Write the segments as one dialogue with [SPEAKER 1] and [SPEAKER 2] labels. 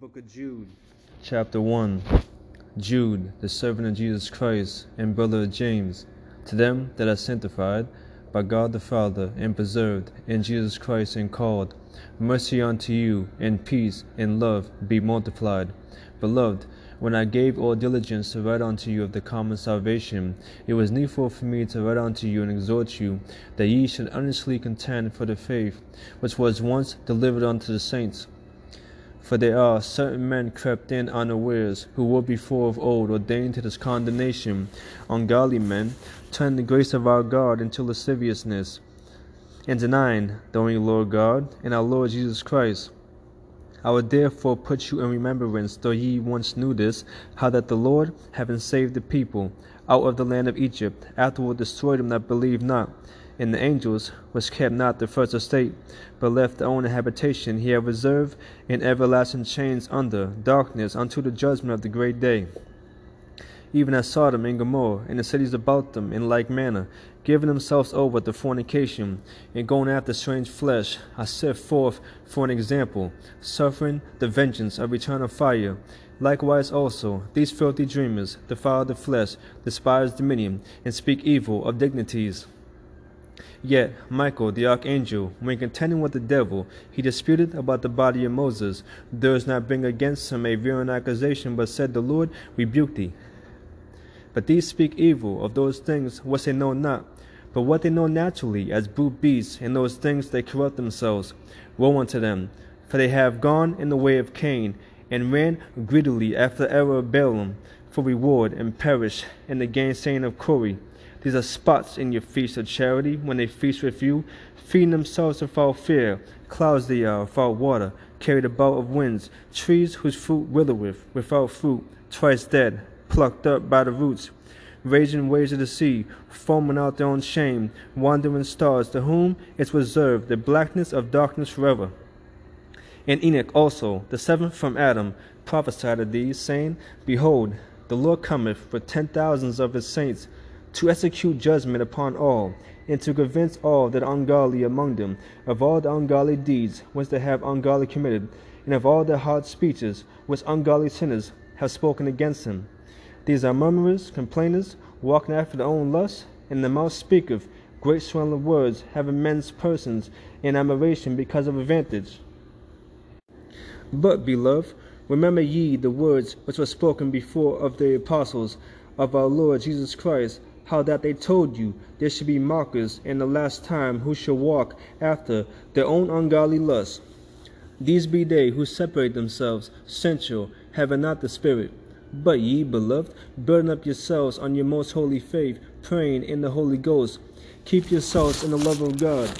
[SPEAKER 1] book of Jude, chapter 1. Jude, the servant of Jesus Christ and brother of James, to them that are sanctified by God the Father and preserved in Jesus Christ and called, mercy unto you, and peace and love be multiplied. Beloved, when I gave all diligence to write unto you of the common salvation, it was needful for me to write unto you and exhort you that ye should earnestly contend for the faith which was once delivered unto the saints. For there are certain men crept in unawares, who were before of old ordained to this condemnation, ungodly men, turning the grace of our God into lasciviousness, and denying the only Lord God and our Lord Jesus Christ. I would therefore put you in remembrance, though ye once knew this, how that the Lord, having saved the people out of the land of Egypt, afterward destroyed them that believed not and the angels, which kept not the first estate, but left their own habitation, he hath reserved in everlasting chains under darkness unto the judgment of the great day. Even as Sodom and Gomorrah and the cities about them in like manner, giving themselves over to fornication and going after strange flesh, are set forth for an example, suffering the vengeance of eternal fire. Likewise also, these filthy dreamers defile the flesh, despise dominion, and speak evil of dignities. Yet Michael the archangel, when contending with the devil, he disputed about the body of Moses, durst not bring against him a virulent accusation, but said, The Lord rebuke thee. But these speak evil of those things which they know not, but what they know naturally, as brute beasts, in those things they corrupt themselves. Woe unto them, for they have gone in the way of Cain, and ran greedily after the error of Balaam for reward, and perished in the gainsaying of Core. These are spots in your feast of charity when they feast with you, feeding themselves without fear. Clouds they are uh, without water, carried about of winds, trees whose fruit withereth, without fruit, twice dead, plucked up by the roots. Raging waves of the sea, foaming out their own shame, wandering stars, to whom is reserved the blackness of darkness forever. And Enoch also, the seventh from Adam, prophesied of these, saying, Behold, the Lord cometh with ten thousands of his saints to execute judgment upon all, and to convince all that ungodly among them of all the ungodly deeds which they have ungodly committed, and of all the hard speeches which ungodly sinners have spoken against him. These are murmurers, complainers, walking after their own lusts, and the mouth speaketh great swelling words, having men's persons in admiration because of advantage. But, beloved, remember ye the words which were spoken before of the apostles of our Lord Jesus Christ how that they told you there should be mockers in the last time who shall walk after their own ungodly lusts. These be they who separate themselves, sensual, having not the Spirit. But ye, beloved, burden up yourselves on your most holy faith, praying in the Holy Ghost. Keep yourselves in the love of God,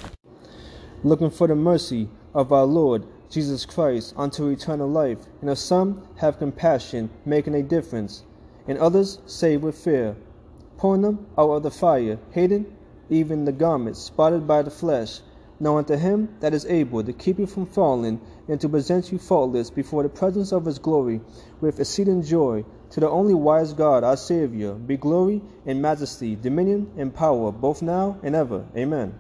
[SPEAKER 1] looking for the mercy of our Lord Jesus Christ unto eternal life. And of some have compassion, making a difference, and others save with fear pulling them out of the fire, hating even the garments spotted by the flesh. Now unto him that is able to keep you from falling, and to present you faultless before the presence of his glory with exceeding joy, to the only wise God our Saviour, be glory and majesty, dominion and power, both now and ever. Amen.